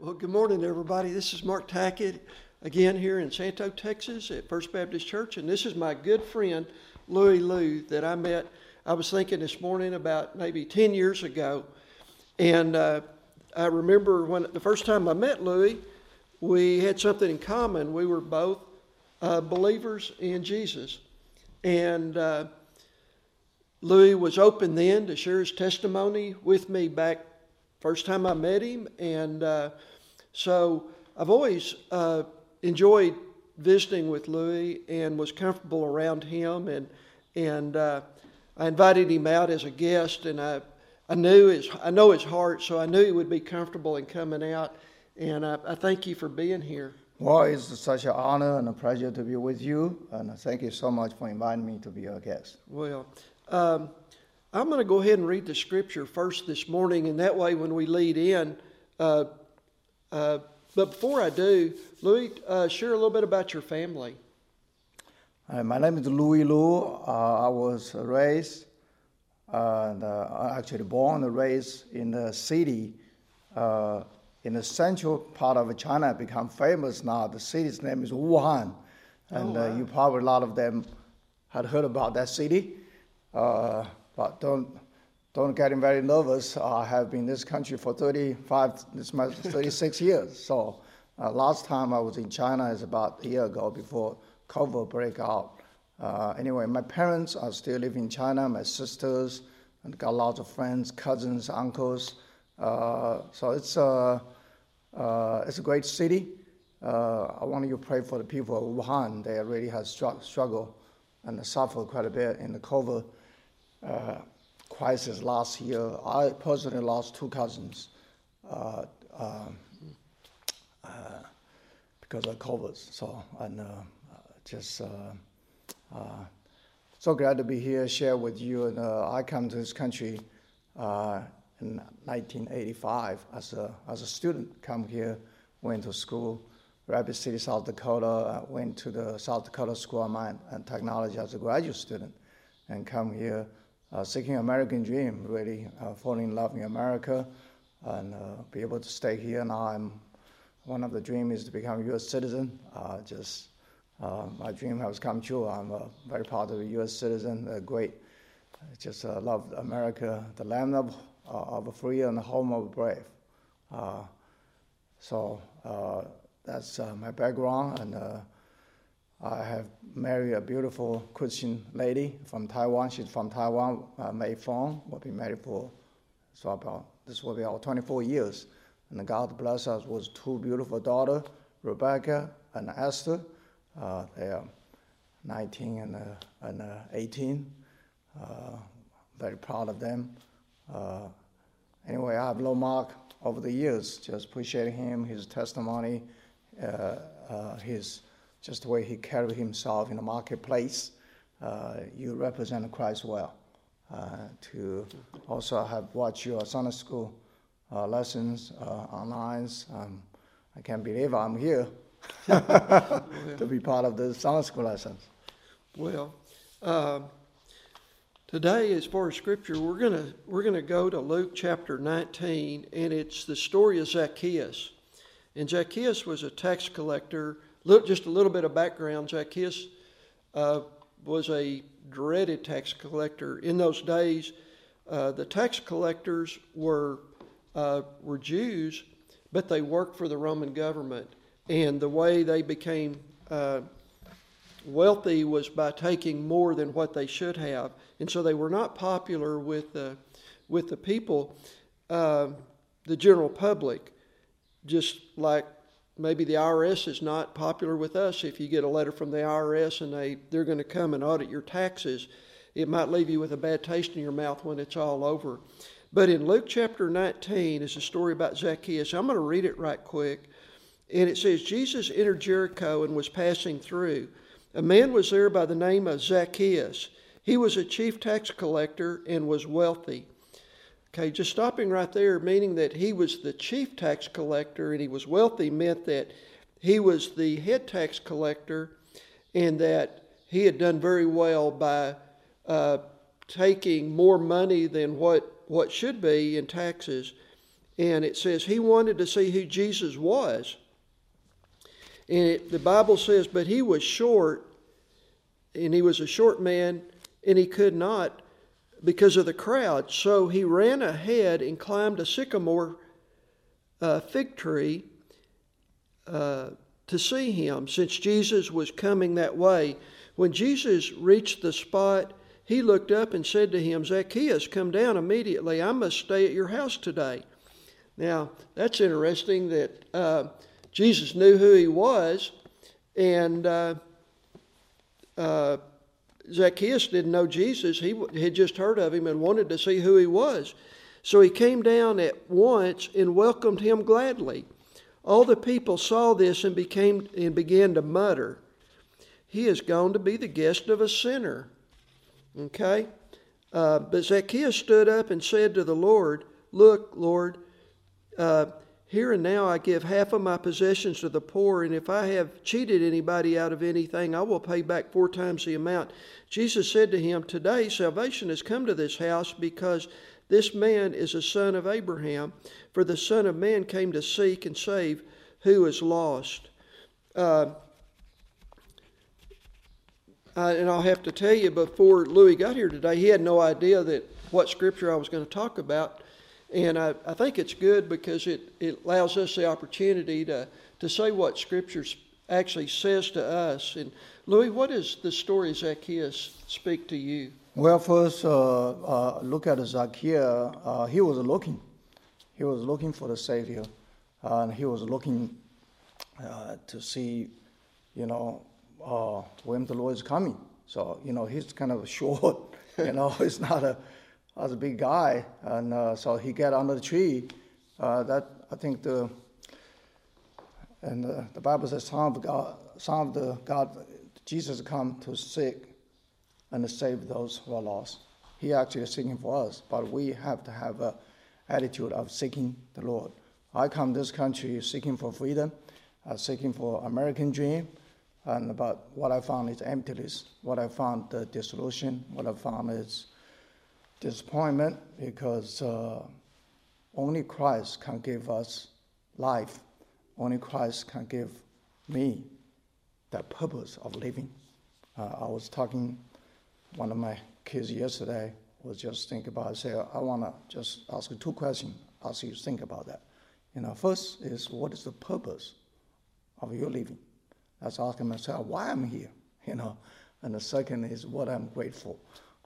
Well, good morning, everybody. This is Mark Tackett again here in Santo, Texas at First Baptist Church, and this is my good friend Louis Lu that I met. I was thinking this morning about maybe 10 years ago, and uh, I remember when the first time I met Louis, we had something in common. We were both uh, believers in Jesus, and uh, Louis was open then to share his testimony with me back first time I met him, and uh, so I've always uh, enjoyed visiting with Louis and was comfortable around him, and and uh, I invited him out as a guest, and I I knew his I know his heart, so I knew he would be comfortable in coming out, and I, I thank you for being here. Well, it's such an honor and a pleasure to be with you, and thank you so much for inviting me to be your guest. Well, um, I'm going to go ahead and read the scripture first this morning, and that way, when we lead in, uh, uh, but before I do, Louis, uh, share a little bit about your family. Uh, my name is Louis Lu. Uh, I was raised, and uh, actually born and raised in the city in the central part of China, become famous now. The city's name is Wuhan, and oh, wow. you probably a lot of them had heard about that city. But don't don't get very nervous. I have been in this country for 35, this my 36 years. So uh, last time I was in China is about a year ago before COVID break out. Uh, anyway, my parents are still living in China. My sisters and got lots of friends, cousins, uncles. Uh, so it's a uh, it's a great city. Uh, I want you to pray for the people of Wuhan. They really have struggled and suffered quite a bit in the COVID uh, crisis last year. I personally lost two cousins uh, uh, uh, because of COVID. So and uh, just so glad to be here, share with you. And I came to this country in 1985 as a as a student. Come here, went to school. Rapid City, South Dakota. went to the South Dakota School of Mine and Technology as a graduate student, and come here uh, seeking American dream, really uh, falling in love in America and uh, be able to stay here. Now I'm, one of the dream is to become a U.S. citizen. Uh, just uh, my dream has come true. I'm a very proud of a U.S. citizen, great, just love America, the land of, of free and the home of brave. so that's my background and I have married a beautiful Christian lady from Taiwan. She's from Taiwan, uh, Mei Fong. We'll be married for so about this will be our 24 years. And God bless us with two beautiful daughters, Rebecca and Esther. Uh, they are 19 and, uh, and uh, 18. Uh, very proud of them. Uh, anyway, I have low mark over the years, just appreciating him, his testimony, his just the way he carried himself in the marketplace. Uh, you represent Christ well. Uh, to also have watched your Sunday school uh, lessons online. Um, I can't believe I'm here to be part of the Sunday school lessons. Well, um, today, as far as scripture, we're gonna we're gonna go to Luke chapter 19, and it's the story of Zacchaeus. And Zacchaeus was a tax collector Look, just a little bit of background. Zacchaeus uh, was a dreaded tax collector. In those days, uh, the tax collectors were uh, were Jews, but they worked for the Roman government, and the way they became uh, wealthy was by taking more than what they should have, and so they were not popular with the with the people, uh, the general public, just like maybe the IRS is not popular with us. If you get a letter from the IRS and they, they're going to come and audit your taxes, it might leave you with a bad taste in your mouth when it's all over. But in Luke chapter 19 is a story about Zacchaeus. I'm going to read it right quick. And it says, Jesus entered Jericho and was passing through. A man was there by the name of Zacchaeus. He was a chief tax collector and was wealthy. Okay, just stopping right there, meaning that he was the chief tax collector and he was wealthy, meant that he was the head tax collector and that he had done very well by uh, taking more money than what, what should be in taxes. and it says he wanted to see who Jesus was. And it, the Bible says, but he was short, and he was a short man, and he could not because of the crowd. So he ran ahead and climbed a sycamore uh, fig tree uh, to see him, since Jesus was coming that way. When Jesus reached the spot, he looked up and said to him, Zacchaeus, come down immediately. I must stay at your house today. Now, that's interesting that uh, Jesus knew who he was, and uh, uh, Zacchaeus didn't know Jesus. He had just heard of him and wanted to see who he was. So he came down at once and welcomed him gladly. All the people saw this and became and began to mutter, He is gone to be the guest of a sinner. Okay? Uh, but Zacchaeus stood up and said to the Lord, Look, Lord, uh, here and now I give half of my possessions to the poor, and if I have cheated anybody out of anything, I will pay back four times the amount. Jesus said to him, Today salvation has come to this house because this man is a son of Abraham, for the Son of Man came to seek and save who is lost. Uh, and I'll have to tell you, before Louis got here today, he had no idea that what scripture I was going to talk about. And I, I think it's good because it, it allows us the opportunity to, to say what Scripture actually says to us. And Louis, what does the story of Zacchaeus speak to you? Well, first, uh, uh, look at Zacchaeus. Uh, he was looking. He was looking for the Savior. and he was looking uh, to see, you know, uh, when the Lord is coming. So, you know, he's kind of short. you know, he's not a was a big guy, and uh, so he got under the tree. Uh, that I think the and the, the Bible says some of God, some of the God, Jesus come to seek and save those who are lost. He actually is seeking for us, but we have to have a attitude of seeking the Lord. I come this country seeking for freedom, uh, seeking for American dream, and but what I found is emptiness. What I found the dissolution. What I found is disappointment because uh, only Christ can give us life. Only Christ can give me the purpose of living. Uh, I was talking one of my kids yesterday was just thinking about. Say, I want to just ask you two questions. Ask you think about that. You know, first is what is the purpose of your living? That's asking myself why I'm here. You know, and the second is what I'm grateful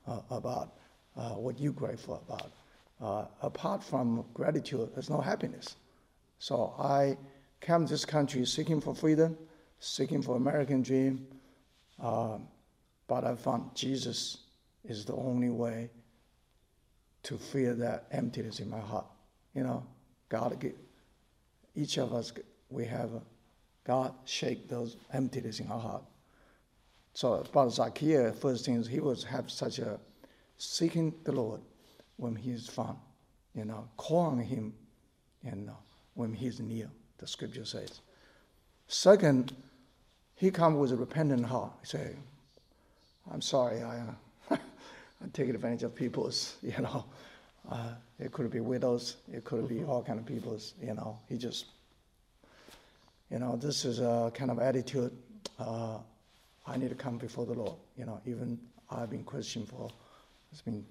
uh, about uh, what you're grateful about. Uh, apart from gratitude, there's no happiness. So I came to this country seeking for freedom, seeking for American dream, um, but I found Jesus is the only way to fill that emptiness in my heart. You know, God, each of us, we have God shake those emptiness in our heart. So about Zacchaeus, first thing he was have such a seeking the Lord when he is found, you know, calling him, and uh, when he is near, the scripture says. Second, he comes with a repentant heart. He say, I'm sorry, I, uh, I take advantage of people's, you know, uh, it could be widows, it could be all kind of people's, you know, he just, you know, this is a kind of attitude, uh, I need to come before the Lord, you know, even I've been Christian for it's been,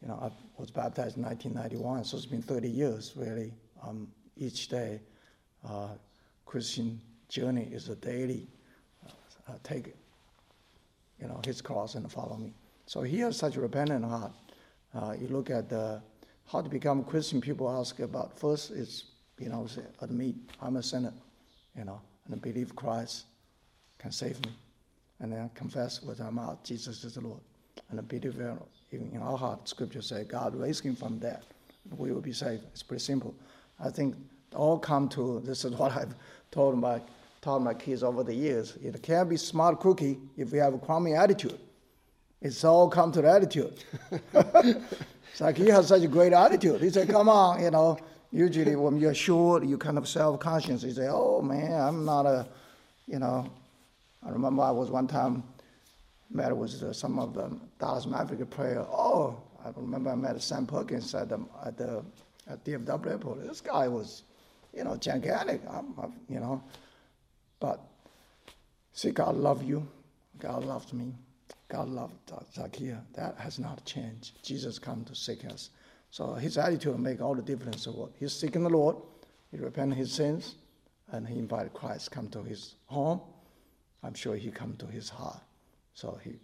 you know, I was baptized in 1991, so it's been 30 years really. Um, each day, uh, Christian journey is a daily uh, take, you know, his cross and follow me. So he has such a repentant heart. Uh, you look at the, how to become a Christian. People ask about first is, you know, say, admit I'm a sinner, you know, and believe Christ can save me, and then confess with our mouth Jesus is the Lord, and believe even in our heart, Scripture say God raised him from death. We will be saved. It's pretty simple. I think all come to this is what I've told my taught my kids over the years. It can't be smart cookie if we have a crummy attitude. It's all come to the attitude. it's like he has such a great attitude. He said, "Come on, you know." Usually, when you're short, you kind of self-conscious. You say, "Oh man, I'm not a," you know. I remember I was one time met with uh, some of the Dallas Maverick player. Oh, I remember I met Sam Perkins at the, at the at DFW airport. This guy was, you know, gigantic. I'm, I'm, you know, but see, God loved you. God loved me. God loved Zacchaeus. That has not changed. Jesus come to seek us. So his attitude make all the difference of he's seeking the Lord. He repented his sins, and he invited Christ come to his home. I'm sure he come to his heart. So he,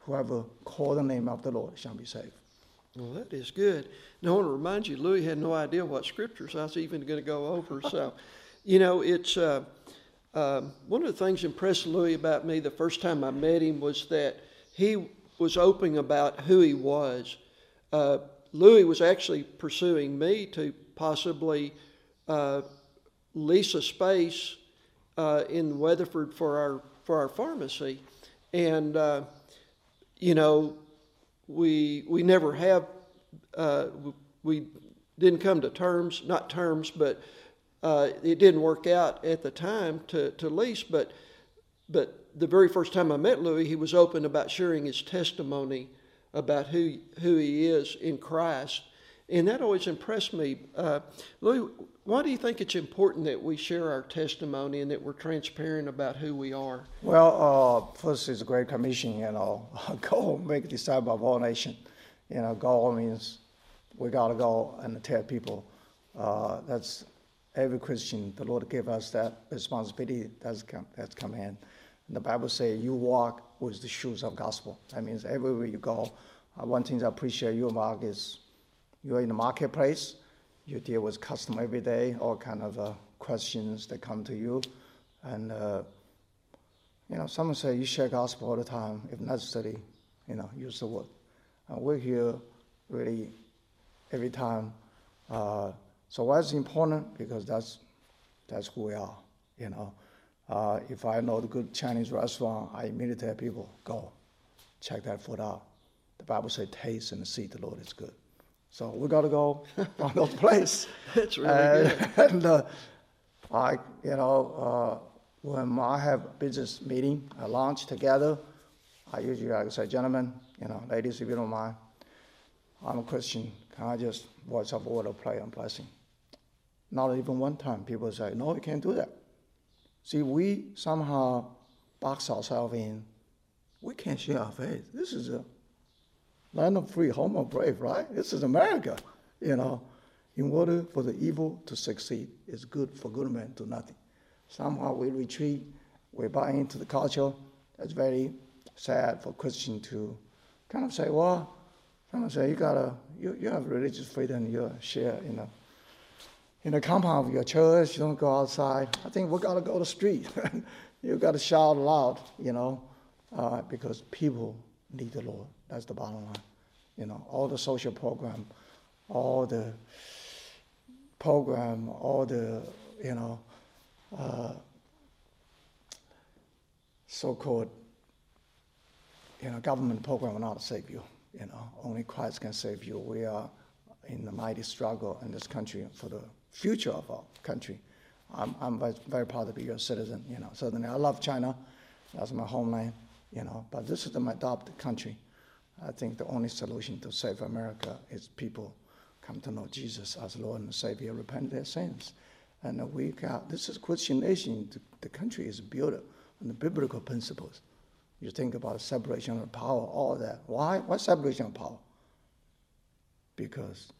whoever call the name of the Lord shall be saved. Well, that is good. Now, I want to remind you, Louis had no idea what scriptures I was even going to go over. So, you know, it's uh, uh, one of the things impressed Louis about me the first time I met him was that he was open about who he was. Uh, Louis was actually pursuing me to possibly uh, lease a space uh, in Weatherford for our for our pharmacy, and uh, you know we we never have uh, we didn't come to terms, not terms, but uh, it didn't work out at the time to, to lease. But but the very first time I met Louis, he was open about sharing his testimony about who who he is in Christ, and that always impressed me. Uh, why do you think it's important that we share our testimony and that we're transparent about who we are? Well, uh, first is a great commission, you know, go make disciples of all nations. You know, go means we got to go and tell people. Uh, that's every Christian. The Lord gave us that responsibility. That's come, that's command. And the Bible says you walk with the shoes of gospel. That means everywhere you go. Uh, one thing I appreciate you, Mark, is you're in the marketplace you deal with customer every day, all kind of uh, questions that come to you, and uh, you know, someone say you share gospel all the time. If necessary, you know, use the word. We're here really every time. Uh, so why is important? Because that's that's who we are. You know, uh, if I know the good Chinese restaurant, I immediately tell people go, check that food out. The Bible says, taste and see the Lord is good. So we got to go find those place. That's really and, good. And uh, I, you know, uh, when I have business meeting, a lunch together, I usually I say, gentlemen, you know, ladies, if you don't mind, I'm a Christian. Can I just voice a word of prayer and blessing? Not even one time people say, no, you can't do that. See, we somehow box ourselves in. We can't share our faith. This is a land of free, home of brave, right? This is America, you know. In order for the evil to succeed, it's good for good men to nothing. Somehow we retreat, we buy into the culture. That's very sad for Christian to kind of say, well, kind of say you gotta, you, you have religious freedom, you share in a, in the compound of your church, you don't go outside. I think we gotta go to the street. you gotta shout loud, you know, uh, because people need the Lord. That's the bottom line. You know, all the social program, all the program, all the, you know, uh, so-called, you know, government program will not save you. You know, only Christ can save you. We are in the mighty struggle in this country for the future of our country. I'm, I'm very proud to be a citizen, you know. Certainly, I love China. That's my homeland, you know. But this is my adopted country. I think the only solution to save America is people come to know Jesus as Lord and Savior, repent their sins. And we got, this is Christian nation. The, country is built on the biblical principles. You think about separation of power, all that. Why? Why separation of power? Because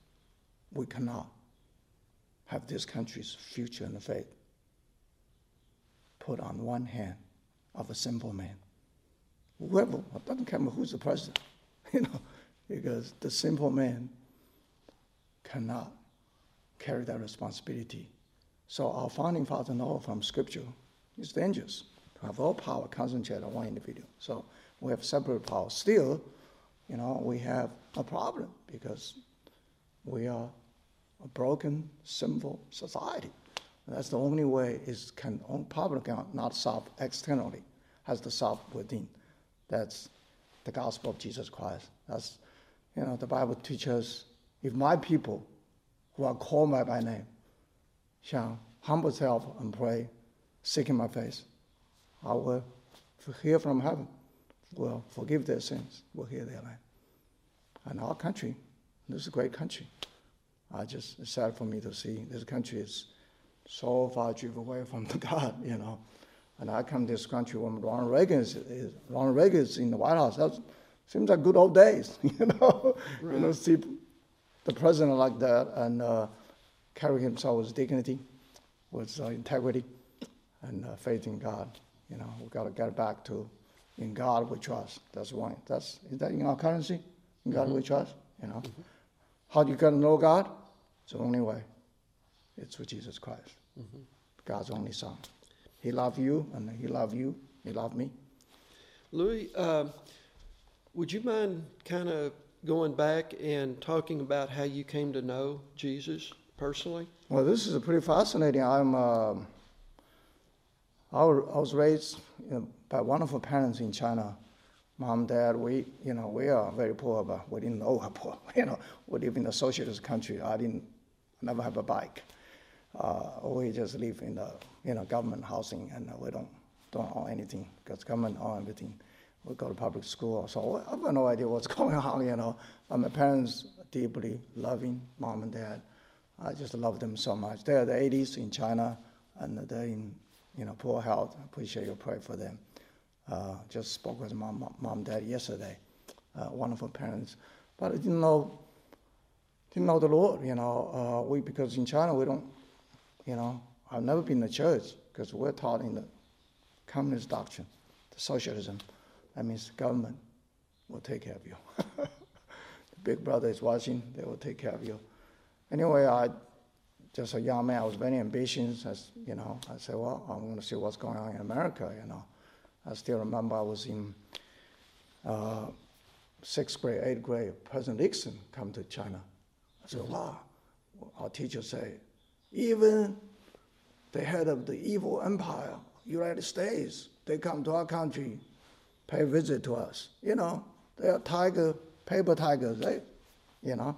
we cannot have this country's future and faith put on one hand of a simple man. Whoever, it doesn't matter who's the president. you know, because the simple man cannot carry that responsibility. So our founding father know from scripture it's dangerous to have all power concentrated on one individual. So we have separate power. Still, you know, we have a problem because we are a broken, sinful society. That's the only way is can problem can not solve externally, has to solve within. That's the gospel of Jesus Christ. That's, you know, the Bible teaches if my people who are called by my name shall humble themselves and pray, seeking my face, I will hear from heaven, will forgive their sins, will hear their land. And our country, this is a great country. I just it's sad for me to see this country is so far driven away from the God, you know. And I come to this country when Ronald Reagan is, is Ronald Reagan is in the White House. That seems like good old days, you know. Right. You know, see the president like that and uh, carry himself with dignity, with uh, integrity, and uh, faith in God. You know, we got to get back to in God we trust. That's why. That's is that in our currency? In God mm-hmm. we trust. You know, mm-hmm. how do you get to know God? It's the only way. It's with Jesus Christ, mm-hmm. God's only Son. He loved you, and He loved you. He loved me. Louis, uh, would you mind kind of going back and talking about how you came to know Jesus personally? Well, this is pretty fascinating. I'm. Uh, I was raised you know, by wonderful parents in China. Mom, dad, we, you know, we are very poor, but we didn't know we're poor. You know, we live in a socialist country. I didn't, I never have a bike. Uh, we just live in the, you know, government housing, and we don't, don't own anything because government own everything. We go to public school, so I have no idea what's going on, you know. My parents deeply loving, mom and dad. I just love them so much. They're the 80s in China, and they're in you know, poor health. I Appreciate your prayer for them. Uh, just spoke with mom, mom, dad yesterday. Uh, wonderful parents, but I didn't know, didn't know the Lord. You know, uh, we because in China we don't, you know, I've never been to church because we're taught in the communist doctrine, the socialism. That means government will take care of you. the big brother is watching; they will take care of you. Anyway, I just a young man, I was very ambitious. As you know, I said, well, I'm going to see what's going on in America. You know, I still remember I was in uh, sixth grade, eighth grade. President Nixon come to China. I said, wow. Our teacher say, even the head of the evil empire, United States, they come to our country, pay visit to us. You know, they are tiger, paper tigers. They, you know,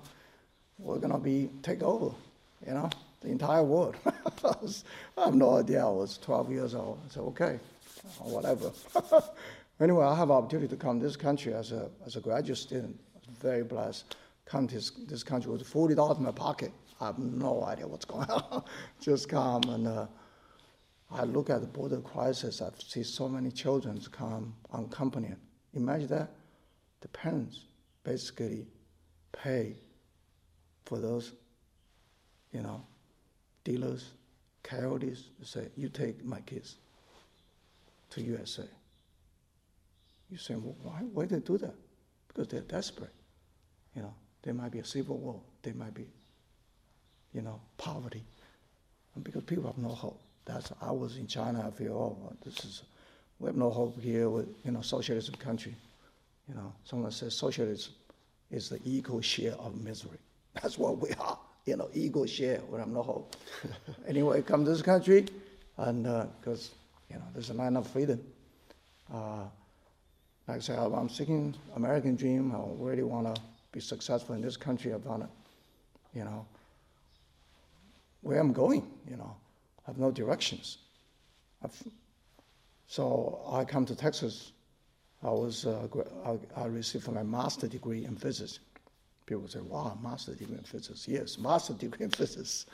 we're gonna be take over. You know the entire world. I have no idea. I was 12 years old. I said, okay, uh, whatever. anyway, I have opportunity to come to this country as a, as a graduate student. I was very blessed. Come to this, this country with $40 in my pocket. I have no idea what's going on. Just come and uh, I look at the border crisis. I see so many children come unaccompanied. Imagine that. The parents basically pay for those, you know, dealers, coyotes, say, you take my kids to USA. You say, well, why, why they do that? Because they're desperate. You know, there might be a civil war. There might be, you know, poverty. And because people have no hope. That's, I was in China, I feel, oh, this is, we have no hope here with, you know, socialism country. You know, someone says socialism is the equal share of misery. That's what we are you know, ego share when I'm no hope. anyway, come to this country, and because uh, you know, there's a land of freedom. Uh, like I said, I'm seeking American dream. I really want to be successful in this country. I've done it. You know, where I'm going. You know, I have no directions. I've, so I come to Texas. I was uh, I, I received my master degree in physics People say, wow, master degree in physics. Yes, master degree in physics.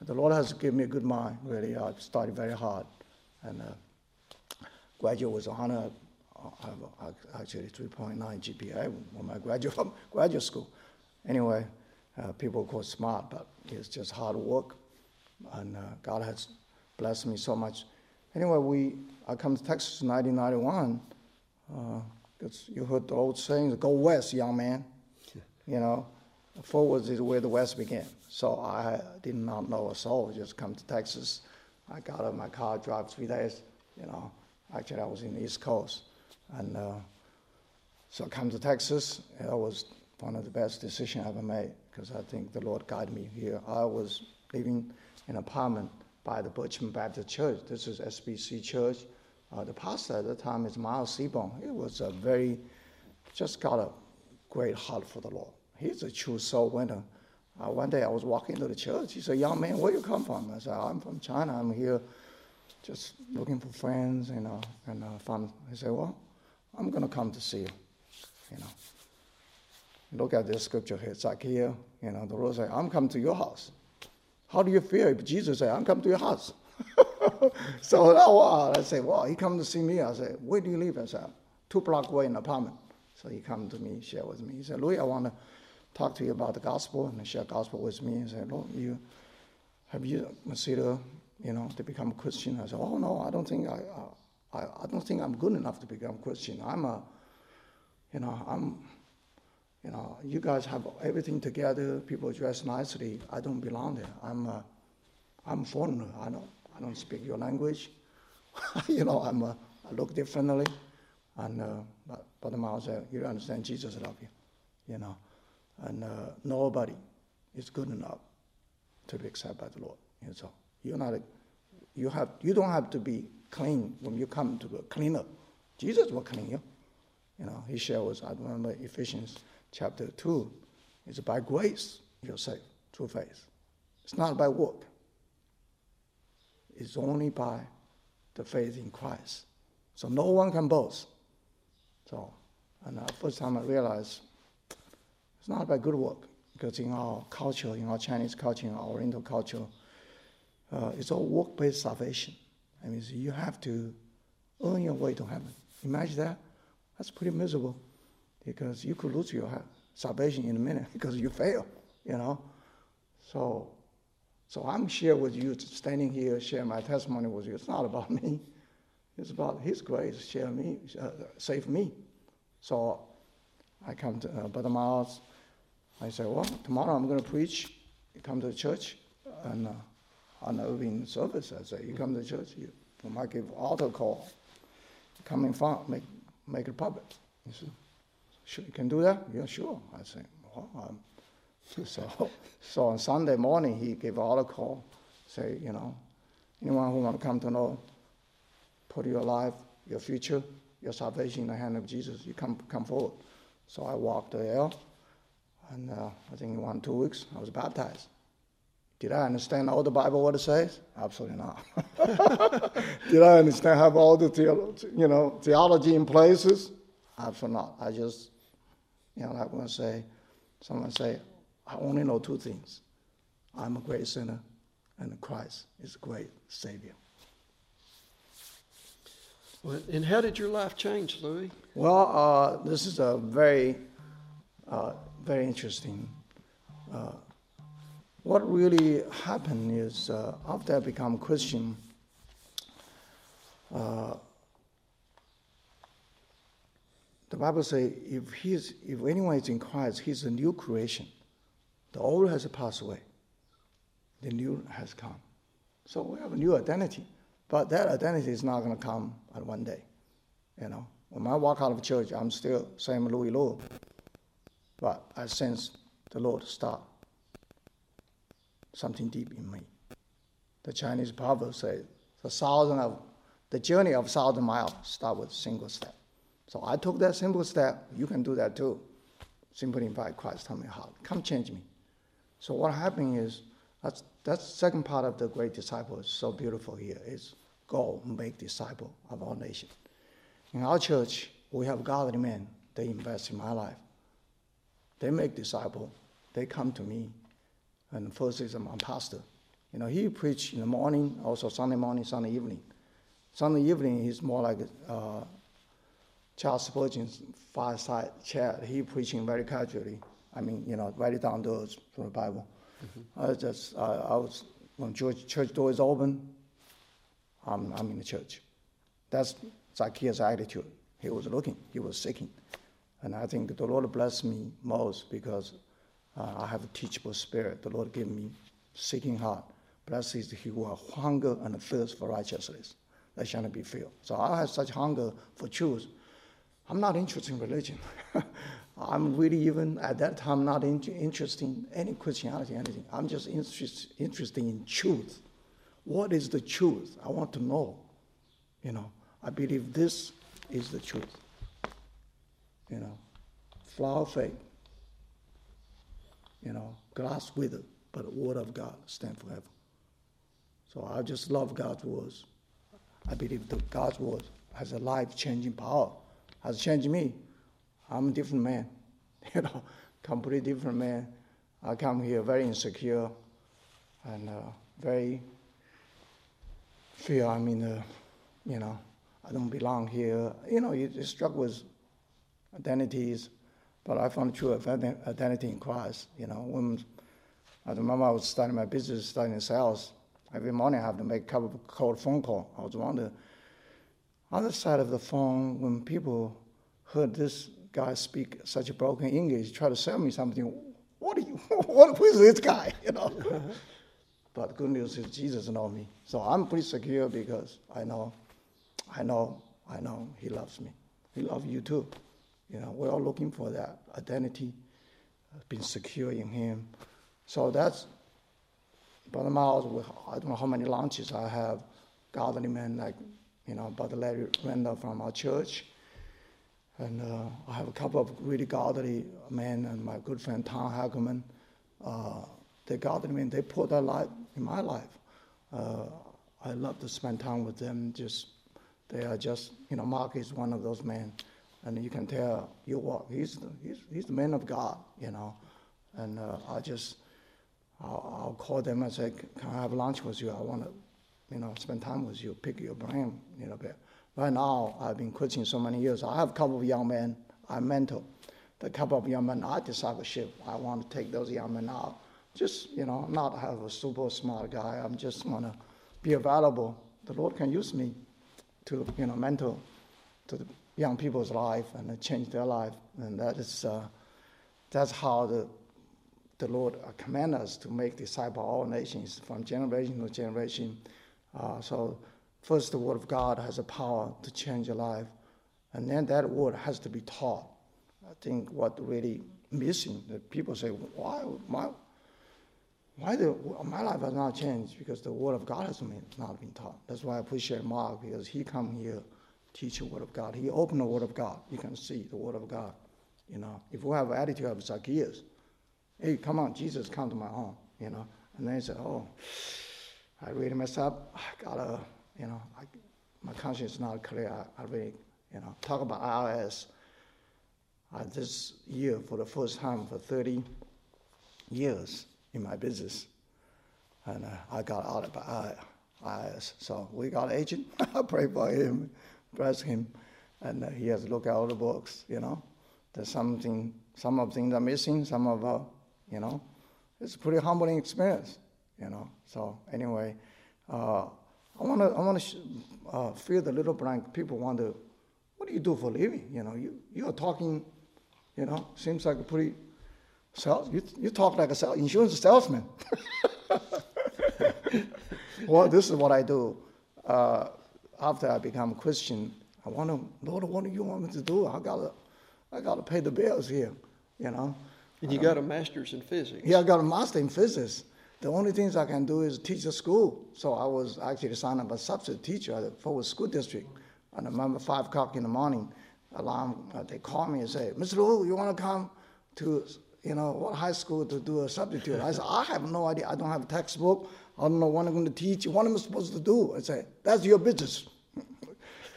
The Lord has given me a good mind, really. I studied very hard. And uh, graduate was honor. I have actually 3.9 GPA when I graduated from graduate school. Anyway, uh, people call smart, but it's just hard work. And uh, God has blessed me so much. Anyway, we I come to Texas in 1991 because uh, you heard the old saying, "Go west, young man." you know, Fort Worth is where the West began. So I did not know a soul, just come to Texas. I got out of my car, drive three days, you know. Actually, I was in the East Coast. And uh, so I come to Texas. It was one of the best decisions I ever made because I think the Lord guided me here. I was living in an apartment by the Birchman Baptist Church. This is SBC Church. Uh, the pastor at the time is Miles Seaborn. He was a very, just got a great heart for the Lord. He's a true soul winner. Uh, one day I was walking to the church. He said, Young man, where you come from? I said, I'm from China. I'm here just looking for friends, you know, and uh, fun. He said, Well, I'm going to come to see you, you know. Look at this scripture here, Zacchaeus. You know, the Lord said, I'm coming to your house. How do you feel if Jesus said, I'm coming to your house? so I said, well, he come to see me. I said, where do you live? I said, two block away in an apartment. So he come to me, share with me. He said, Louis, I want to talk to you about the gospel and share gospel with me. He said, Lord, you have you considered, you know, to become a Christian? I said, oh no, I don't think I, I, I don't think I'm good enough to become Christian. I'm a, you know, I'm, you know, you guys have everything together. People dress nicely. I don't belong there. I'm a, I'm foreigner. I don't, I don't speak your language. you know, I'm a, I look differently. And uh, but, the mouth said, you understand Jesus love you, you know. And uh, nobody is good enough to be accepted by the Lord. And so you're not, a, you have, you don't have to be clean when you come to the cleaner. Jesus will clean you. You know, he shared with, I remember Ephesians chapter 2, it's by grace you're saved through faith. It's not by work. It's only by the faith in Christ. So no one can boast. So, and the first time I realized it's not by good work, because in our culture, in our Chinese culture, in our Oriental culture, uh, it's all work-based salvation. I mean, you have to earn your way to heaven. Imagine that. That's pretty miserable, because you could lose your salvation in a minute because you fail. You know, so so I'm here with you, standing here, share my testimony with you. It's not about me. It's about His grace, share me, uh, save me. So I come to uh, Brother Miles. I say, well, tomorrow I'm going to preach. You come to the church, and uh, on the evening service, I say, you come to the church, you, you might give altar call. Come in front, make make it public. He said, sure, you can do that? Yeah, sure. I um, so so on Sunday morning he gave altar call, say, you know, anyone who want to come to know put your life, your future, your salvation in the hand of Jesus. You come, come forward. So I walked the aisle, and uh, I think in one, two weeks, I was baptized. Did I understand all the Bible, what it says? Absolutely not. Did I understand, have all the theolo- you know, theology in places? Absolutely not. I just, you know, like when I say, someone say, I only know two things. I'm a great sinner, and Christ is a great Savior. Well, and how did your life change, Louis? Well, uh, this is a very, uh, very interesting. Uh, what really happened is uh, after I become Christian, uh, the Bible says if he's if anyone is in Christ, he's a new creation. The old has passed away, the new has come. So we have a new identity. But that identity is not going to come on one day. You know, when I walk out of church, I'm still same Louis Lord. But I sense the Lord start something deep in me. The Chinese proverb says, the thousand of the journey of thousand miles start with a single step. So I took that simple step. You can do that too. Simply invite Christ to my heart. Come change me. So what happened is that's that's second part of the great disciple is so beautiful here is go make disciple of our nation. In our church, we have godly men. They invest in my life. They make disciple. They come to me. And first is my pastor. You know, he preach in the morning, also Sunday morning, Sunday evening. Sunday evening, he's more like uh, Charles Spurgeon's fireside chat. He preaching very casually. I mean, you know, it down us from the Bible. Mm-hmm. I just, I, I was, when church, church door is open, I'm, I'm in the church. That's Zacchaeus' attitude. He was looking, he was seeking. And I think the Lord blessed me most because uh, I have a teachable spirit. The Lord gave me seeking heart. Blessed is he who has hunger and thirst for righteousness. That shall not be filled. So I have such hunger for truth. I'm not interested in religion. I'm really even at that time not in, interested in any Christianity, anything. I'm just interest, interested in truth. What is the truth? I want to know. You know, I believe this is the truth. You know, flower fade. You know, grass wither, but the word of God stand forever. So I just love God's words. I believe that God's word has a life-changing power, has changed me. I'm a different man. You know, completely different man. I come here very insecure and uh, very feel I'm in the, you know, I don't belong here. You know, you, struggle with identities, but I found true identity in Christ. You know, when I remember I was starting my business, starting sales. Every morning I have to make a couple of cold phone call. I was on the other side of the phone when people heard this guy speak such a broken English, try to sell me something. What are you? What? Who's this guy? You know. but the good news is Jesus knows me, so I'm pretty secure because I know, I know, I know He loves me. He loves you too. You know, we're all looking for that identity, uh, being secure in Him. So that's Brother Miles. I don't know how many launches I have. Godly men like, you know, Brother Larry Randall from our church. And uh, I have a couple of really godly men and my good friend Tom Hagelman. Uh, they godly men, they put their life in my life. Uh, I love to spend time with them. Just they are just, you know, Mark is one of those men, and you can tell you walk. He's the, he's he's the man of God, you know, and uh, I just I'll, I'll, call them and say, "Can I have lunch with you? I want to, you know, spend time with you, pick your brain, you know, bit." Right now, I've been coaching so many years. I have a couple of young men I mentor. The couple of young men I discipleship, I want to take those young men out. Just, you know, not have a super smart guy. I'm just want to be available. The Lord can use me to, you know, mentor to the young people's life and change their life. And that is, uh, that's how the, the Lord command us to make disciple all nations from generation to generation. Uh, so First, the Word of God has a power to change your life, and then that Word has to be taught. I think what really missing that people say, why my why the, my life has not changed because the Word of God has not been taught. That's why I appreciate Mark because he come here teach the Word of God. He opened the Word of God. You can see the Word of God. You know, if we have attitude of Zacchaeus, hey, come on, Jesus, come to my home. You know, and then he said, oh, I really messed up. I gotta you know, I, my conscience is not clear. I, I really, you know, talk about IRS. Uh, this year, for the first time for 30 years in my business, and uh, I got out by IRS. So we got an agent. I pray for him, bless him, and uh, he has to look at all the books. You know, there's something, some of things are missing. Some of, uh, you know, it's a pretty humbling experience. You know, so anyway. Uh, I want to I want to uh, fill the little blank. People wonder, what do you do for a living? You know, you you're talking, you know, seems like a pretty sales. You you talk like a sales, insurance salesman. well, this is what I do. Uh, after I become a Christian, I want to, Lord, what do you want me to do? I gotta, I gotta pay the bills here, you know. And you got a master's in physics. Yeah, I got a master in physics. The only things I can do is teach the school. So I was actually signed up as substitute teacher at the Fort Worth School District. And I remember 5 o'clock in the morning, alarm, uh, they call me and say, Mr. Lu, you want to come to, you know, what high school to do a substitute? I said, I have no idea. I don't have a textbook. I don't know what I'm going to teach. What am I supposed to do? I say, that's your business.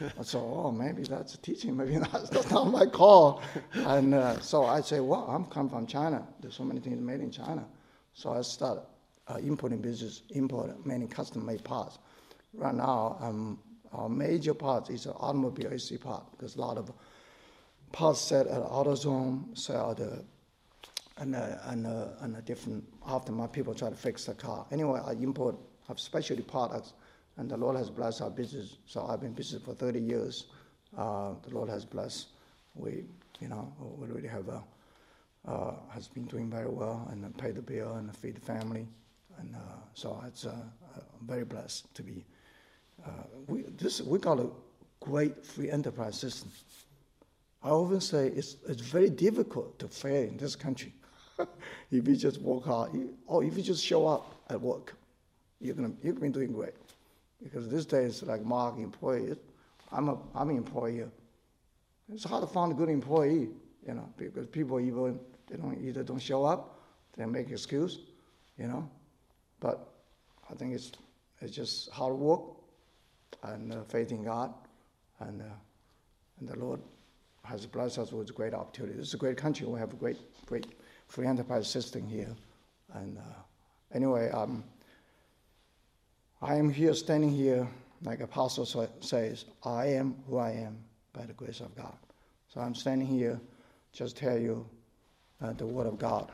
I said, oh, maybe that's teaching. Maybe that's, that's not my call. And uh, so I say, well, I'm come from China. There's so many things made in China. So I started uh, importing business, import many custom-made parts. Right now, um, our major part is automobile AC part because a lot of parts set at AutoZone sell the and uh, and uh, and a different my people try to fix the car. Anyway, I import have specialty products, and the Lord has blessed our business. So I've been business for 30 years. Uh, the Lord has blessed. We you know we really have a, uh, has been doing very well and pay the bill and feed the family. And uh, so it's uh, I'm very blessed to be. Uh, we, this, we got a great free enterprise system. I often say it's, it's very difficult to fail in this country. if you just work hard, or if you just show up at work, you're gonna you're be doing great. Because these days, like Mark employee, I'm a I'm an employer. It's hard to find a good employee, you know, because people even they don't either don't show up, they make excuse, you know. But I think it's, it's just hard work and uh, faith in God. And, uh, and the Lord has blessed us with great opportunity. This is a great country. We have a great, great free enterprise system here. And uh, anyway, um, I am here, standing here, like Apostle sa- says, I am who I am by the grace of God. So I'm standing here, just tell you uh, the word of God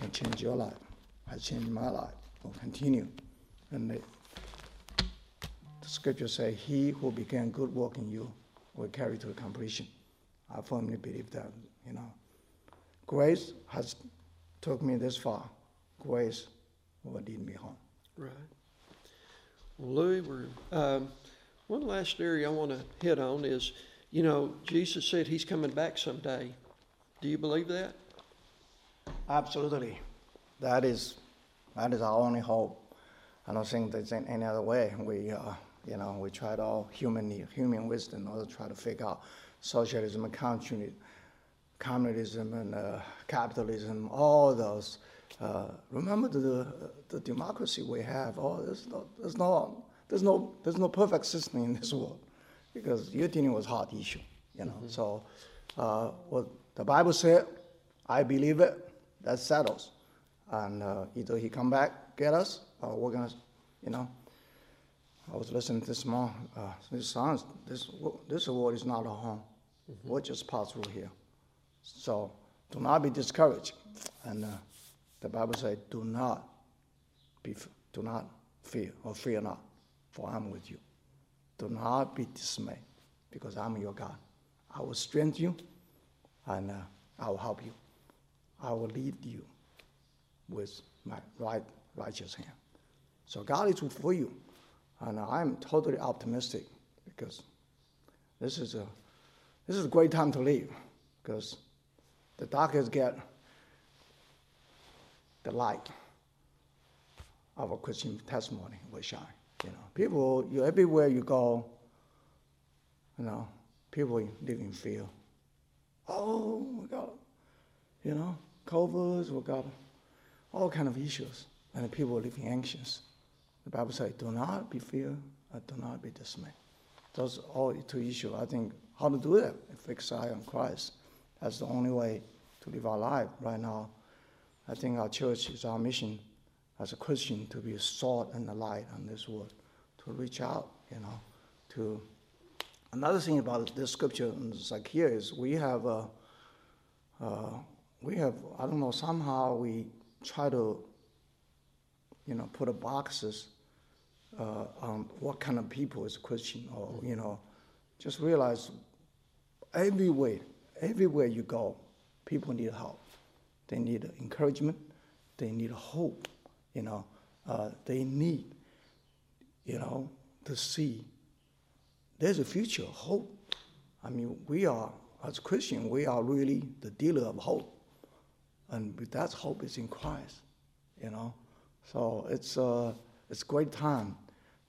can change your life, has changed my life, will continue. And the, the scripture say, He who began good work in you will carry to completion. I firmly believe that, you know. Grace has took me this far. Grace will lead me home. Right. Well, Louis, we're, um, one last area I want to hit on is, you know, Jesus said he's coming back someday. Do you believe that? Absolutely. That is, that is our only hope. I don't think there's any other way. We, uh, you know, we tried all human human wisdom in order to try to figure out socialism and communism, communism and uh, capitalism, all those. Uh, remember the, the democracy we have. Oh, there's no, there's no, there's no, there's no perfect system in this world, because you're dealing with hard issue. You know, so uh, what the Bible said, I believe it. That settles. And uh, either he come back get us, or we're gonna, you know. I was listening to this morning. Uh, this sounds this this world is not a home. We'll just pass through here. So do not be discouraged. And uh, the Bible says, do not be do not fear or fear not, for I'm with you. Do not be dismayed, because I'm your God. I will strengthen you, and uh, I will help you. I will lead you with my right righteous hand. So God is for you, and I'm totally optimistic because this is a this is a great time to live because the darkest get the light of a Christian testimony will shine. You know, people, you everywhere you go, you know, people live in fear. Oh, we got, you know, COVIDs, we got all kind of issues, and people are living anxious. The Bible says, "Do not be fear, do not be dismayed." Those all two issues. I think how to do that, fix eye on Christ. That's the only way to live our life right now. I think our church is our mission as a Christian to be a salt and a light on this world, to reach out, you know, to. Another thing about this scripture in Zacchaeus, we have, uh, uh, we have, I don't know, somehow we try to, you know, put a boxes uh, on what kind of people is Christian, or you know, just realize everywhere, everywhere you go, people need help. They need encouragement. They need hope. You know, uh, they need, you know, to see there's a future, hope. I mean, we are as Christian, we are really the dealer of hope, and that hope is in Christ. You know, so it's uh, it's a great time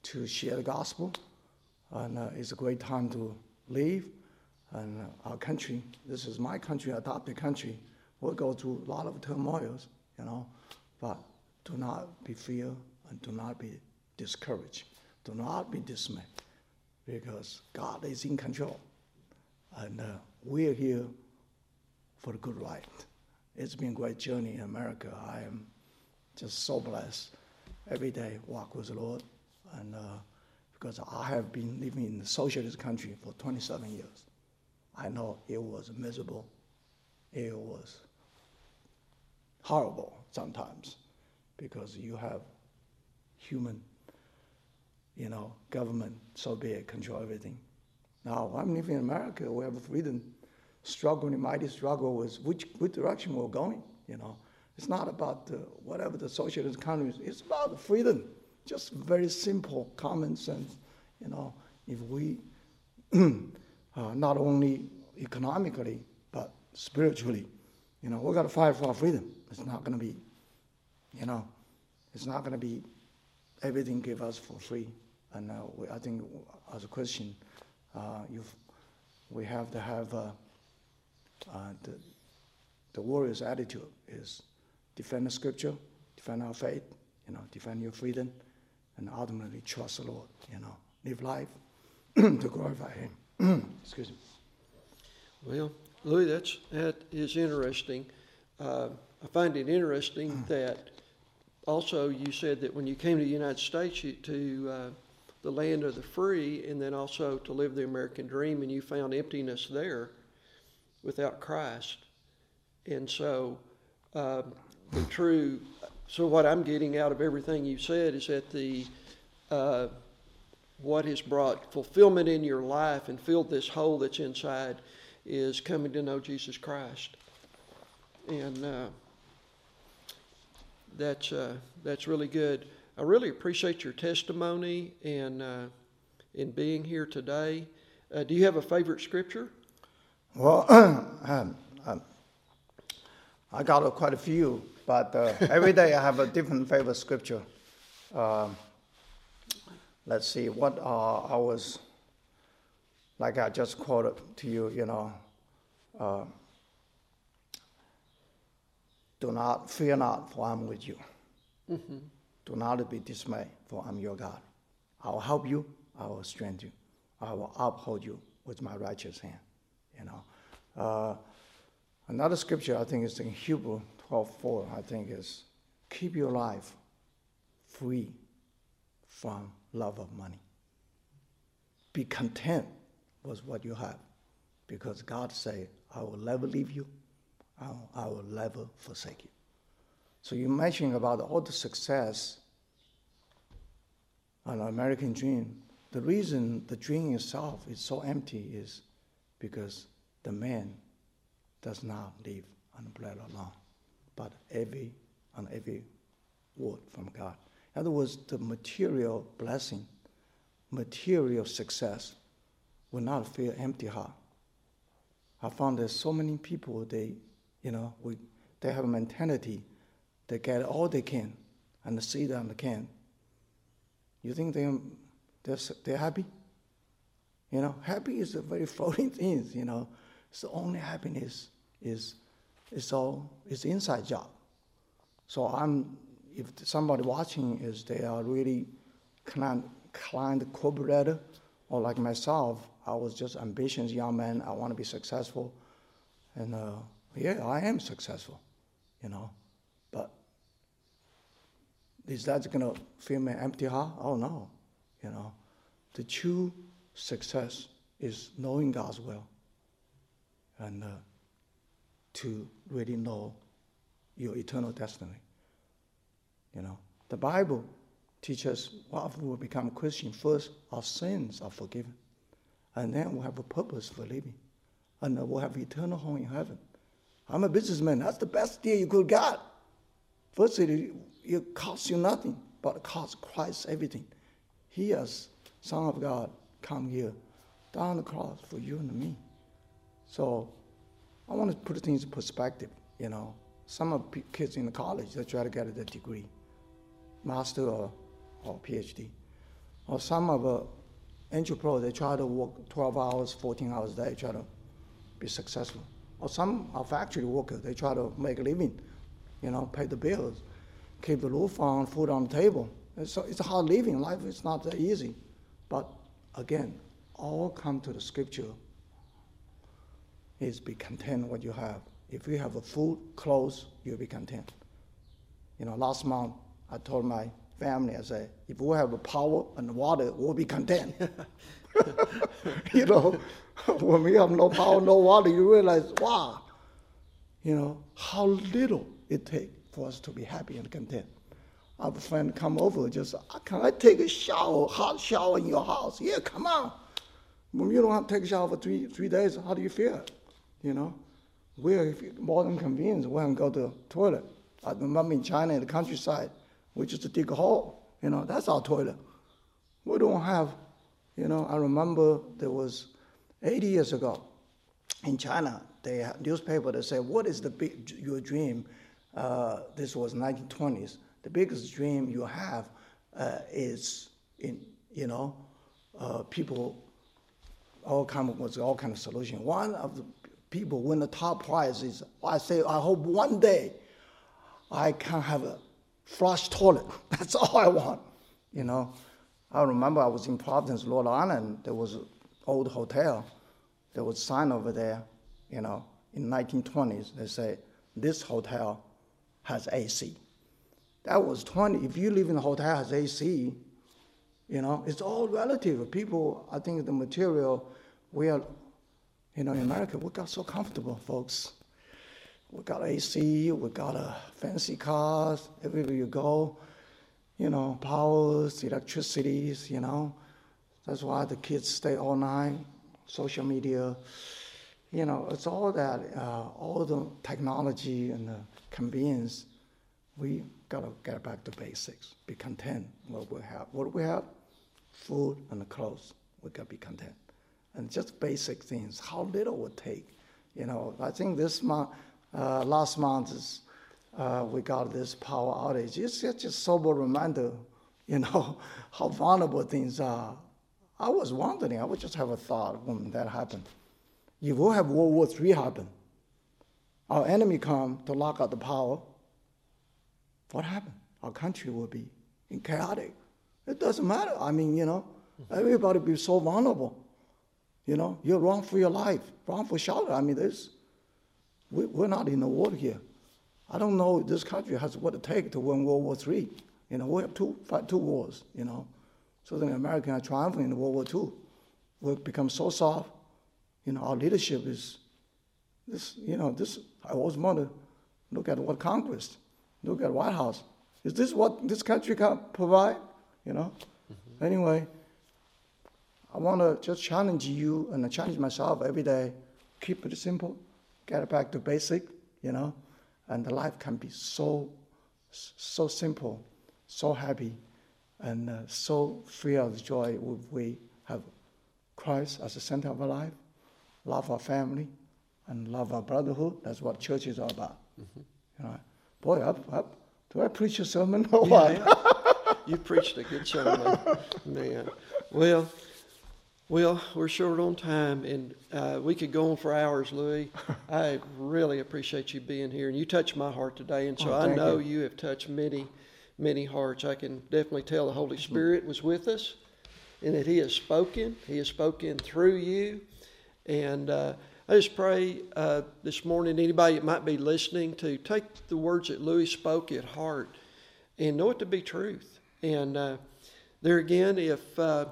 to share the gospel, and uh, it's a great time to live. And uh, our country, this is my country, adopted country, will go through a lot of turmoils, you know, but do not be fear and do not be discouraged. Do not be dismayed because God is in control. And uh, we're here for the good ride. It's been a great journey in America. I am just so blessed. Every day walk with the Lord. And uh, because I have been living in a socialist country for 27 years. I know it was miserable. It was horrible sometimes because you have human, you know, government so big control everything. Now I'm living in America. We have freedom, struggling, mighty struggle with which, which direction we're going. You know, it's not about the, whatever the socialist economy is. It's about freedom. Just very simple, common sense. You know, if we uh, not only economically but spiritually, you know, we got to fight for our freedom. It's not going to be, you know, it's not going to be everything give us for free. And uh, we, I think as a Christian, uh, you've, we have to have uh, the, the warrior's attitude is defend the scripture, defend our faith, you know, defend your freedom, and ultimately trust the Lord, you know, live life to glorify Him. Excuse me. Well, Louis, that's, that is interesting. uh, I find it interesting that also you said that when you came to the United States you, to uh, the land of the free, and then also to live the American dream, and you found emptiness there without Christ. And so, um, the true, so what I'm getting out of everything you said is that the uh, what has brought fulfillment in your life and filled this hole that's inside is coming to know Jesus Christ. And uh, that's, uh, that's really good. I really appreciate your testimony and uh, in being here today. Uh, do you have a favorite scripture? Well, um, um, I got uh, quite a few, but uh, every day I have a different favorite scripture. Um, let's see what are I was like I just quoted to you, you know, uh, do not fear not, for I'm with you. Mm-hmm. Do not be dismayed, for I'm your God. I will help you. I will strengthen you. I will uphold you with my righteous hand. You know, uh, another scripture I think is in Hebrew 12:4. I think is keep your life free from love of money. Be content with what you have, because God say, "I will never leave you. I will, I will never forsake you." So you mentioned about all the success an American dream. The reason the dream itself is so empty is because the man does not live on bread alone, but every on every word from God. In other words, the material blessing, material success will not fill empty heart. I found there's so many people they, you know, we, they have a mentality, they get all they can and see them they can. You think they, they're, they're happy? You know, happy is a very floating thing, you know. It's the only happiness is, is all, is inside job. So I'm if somebody watching is they are really climbed corporate ladder, or like myself, I was just ambitious young man. I want to be successful, and uh, yeah, I am successful, you know. But is that going to fill my empty heart? Oh no, you know. The true success is knowing God's will, and uh, to really know your eternal destiny. You know, the Bible teaches what we become Christian first, our sins are forgiven. And then we'll have a purpose for living. And we'll have eternal home in heaven. I'm a businessman. That's the best deal you could get. Firstly, it costs you nothing, but it costs Christ everything. He as Son of God come here, down the cross for you and me. So I want to put things in perspective, you know. Some of the kids in the college, they try to get a degree master or, or PhD. Or some of the pro, they try to work 12 hours, 14 hours a day, try to be successful. Or some are factory workers, they try to make a living, you know, pay the bills, keep the roof on, food on the table. A, it's a hard living. Life is not that easy. But again, all come to the scripture is be content what you have. If you have a food, clothes, you'll be content. You know, last month I told my family, I said, if we have power and water, we'll be content. you know, when we have no power, no water, you realize, wow, you know, how little it takes for us to be happy and content. I have a friend come over, just, can I take a shower, hot shower in your house? Yeah, come on. When you don't have to take a shower for three, three days, how do you feel? You know, we're more than convinced we go to the toilet. I remember in China, in the countryside, we just dig a hole. You know, that's our toilet. We don't have, you know, I remember there was 80 years ago in China, they had newspaper that said, what is the big, your dream? Uh, this was 1920s. The biggest dream you have uh, is in, you know, uh, people all come with all kind of solution. One of the people win the top prize is, I say, I hope one day I can have a flush toilet. That's all I want, you know. I remember I was in Providence, Rhode Island. There was an old hotel. There was a sign over there, you know, in 1920s. They say this hotel has AC. That was 20. If you live in a hotel has AC, you know, it's all relative. People, I think the material, we are, you know, in America, we got so comfortable, folks. We got AC, we got a fancy cars, everywhere you go, you know, powers, electricities, you know. That's why the kids stay all night, social media, you know, it's all that, uh, all the technology and the convenience. We gotta get back to basics, be content what we have. What we have, food and clothes, we gotta be content. And just basic things, how little would take. You know, I think this month, uh, last month is, uh, we got this power outage. It's just a sober reminder, you know, how vulnerable things are. I was wondering, I would just have a thought when that happened. If we have World War III happen, our enemy come to lock out the power, what happened? Our country will be in chaotic. It doesn't matter. I mean, you know, everybody be so vulnerable. You know, you're wrong for your life, wrong for shelter. I mean, this, we, we're not in a war here. I don't know if this country has what it takes to win World War III. You know, we have two, fight two wars, you know. So the Americans are triumphing in World War II. We've become so soft. You know, our leadership is this, you know, this, I always want to look at what Congress, look at White House. Is this what this country can provide? You know? Mm-hmm. Anyway, I want to just challenge you and challenge myself every day. Keep it simple, get back to basic, you know, and the life can be so, so simple, so happy, and uh, so free of joy if we have Christ as the center of our life, love our family, and love our brotherhood. That's what church is all about. Mm-hmm. You know, boy, up, up. Do I preach a sermon or what? Yeah, you preached a good sermon, man. Well, well, we're short on time, and uh, we could go on for hours, Louis. I really appreciate you being here, and you touched my heart today, and so oh, I know you. you. have touched many, many hearts. I can definitely tell the Holy Spirit was with us, and that He has spoken. He has spoken through you, and uh, I just pray uh, this morning, anybody that might be listening, to take the words that Louis spoke at heart and know it to be truth. And uh, there again, if uh,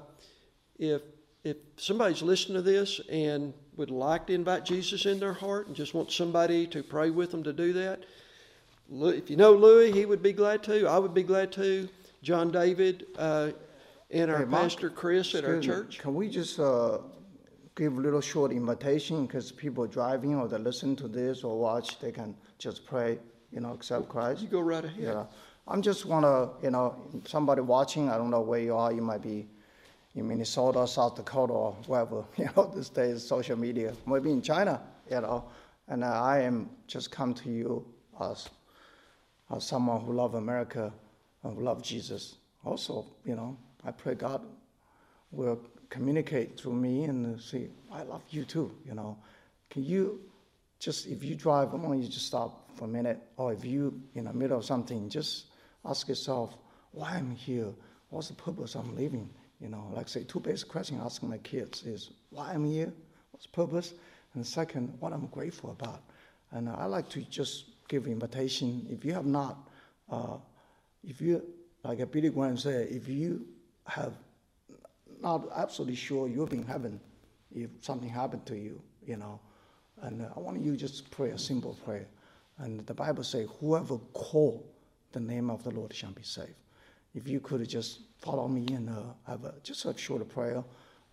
if if somebody's listening to this and would like to invite Jesus in their heart and just want somebody to pray with them to do that, if you know Louis, he would be glad to. I would be glad to. John David uh, and our hey, pastor Chris at our church. Me, can we just uh, give a little short invitation because people driving or they listen to this or watch, they can just pray, you know, accept Christ. You go right ahead. Yeah. I'm just want to, you know, somebody watching, I don't know where you are, you might be in Minnesota, South Dakota, or wherever, you know, these days, social media, maybe in China, you know, and uh, I am just come to you as, as someone who love America and who love Jesus. Also, you know, I pray God will communicate through me and say, I love you too, you know. Can you just, if you drive, I want you just stop for a minute, or if you in the middle of something, just ask yourself, why I'm here? What's the purpose I'm living? You know, like say two basic questions asking my kids is why I'm here, what's the purpose, and second, what I'm grateful about. And I like to just give invitation. If you have not, uh, if you like a Billy Graham said, if you have not absolutely sure you'll be in heaven if something happened to you, you know. And uh, I want you just pray a simple prayer. And the Bible says, whoever call the name of the Lord shall be saved. If you could just follow me and uh, have a, just a short prayer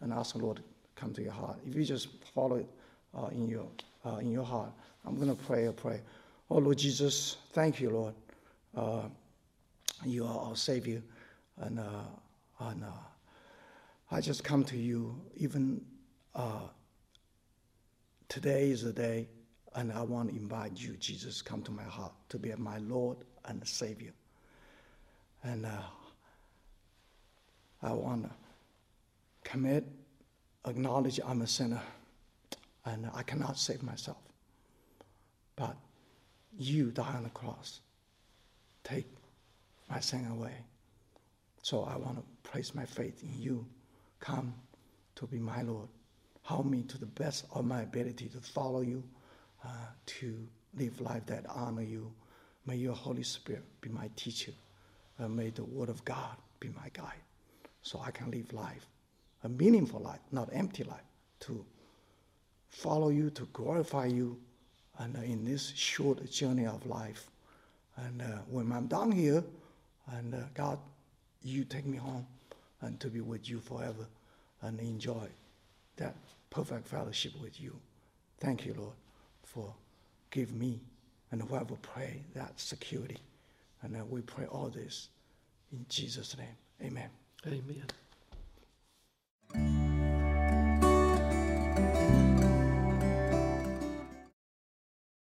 and ask the Lord to come to your heart. If you just follow it uh, in, your, uh, in your heart, I'm going to pray a prayer. Oh, Lord Jesus, thank you, Lord. Uh, you are our Savior. And, uh, and I just come to you, even uh, today is the day, and I want to invite you, Jesus, come to my heart to be my Lord and Savior. And uh, I want to commit, acknowledge I'm a sinner, and I cannot save myself. But you die on the cross. Take my sin away. So I want to place my faith in you come to be my Lord. Help me to the best of my ability to follow you, uh, to live life that honor you. May your Holy Spirit be my teacher. And may the Word of God be my guide. So I can live life, a meaningful life, not empty life, to follow you, to glorify you, and uh, in this short journey of life. And uh, when I'm done here, and uh, God, you take me home and to be with you forever and enjoy that perfect fellowship with you. Thank you, Lord, for give me and whoever pray that security. And uh, we pray all this in Jesus' name. Amen. Amen.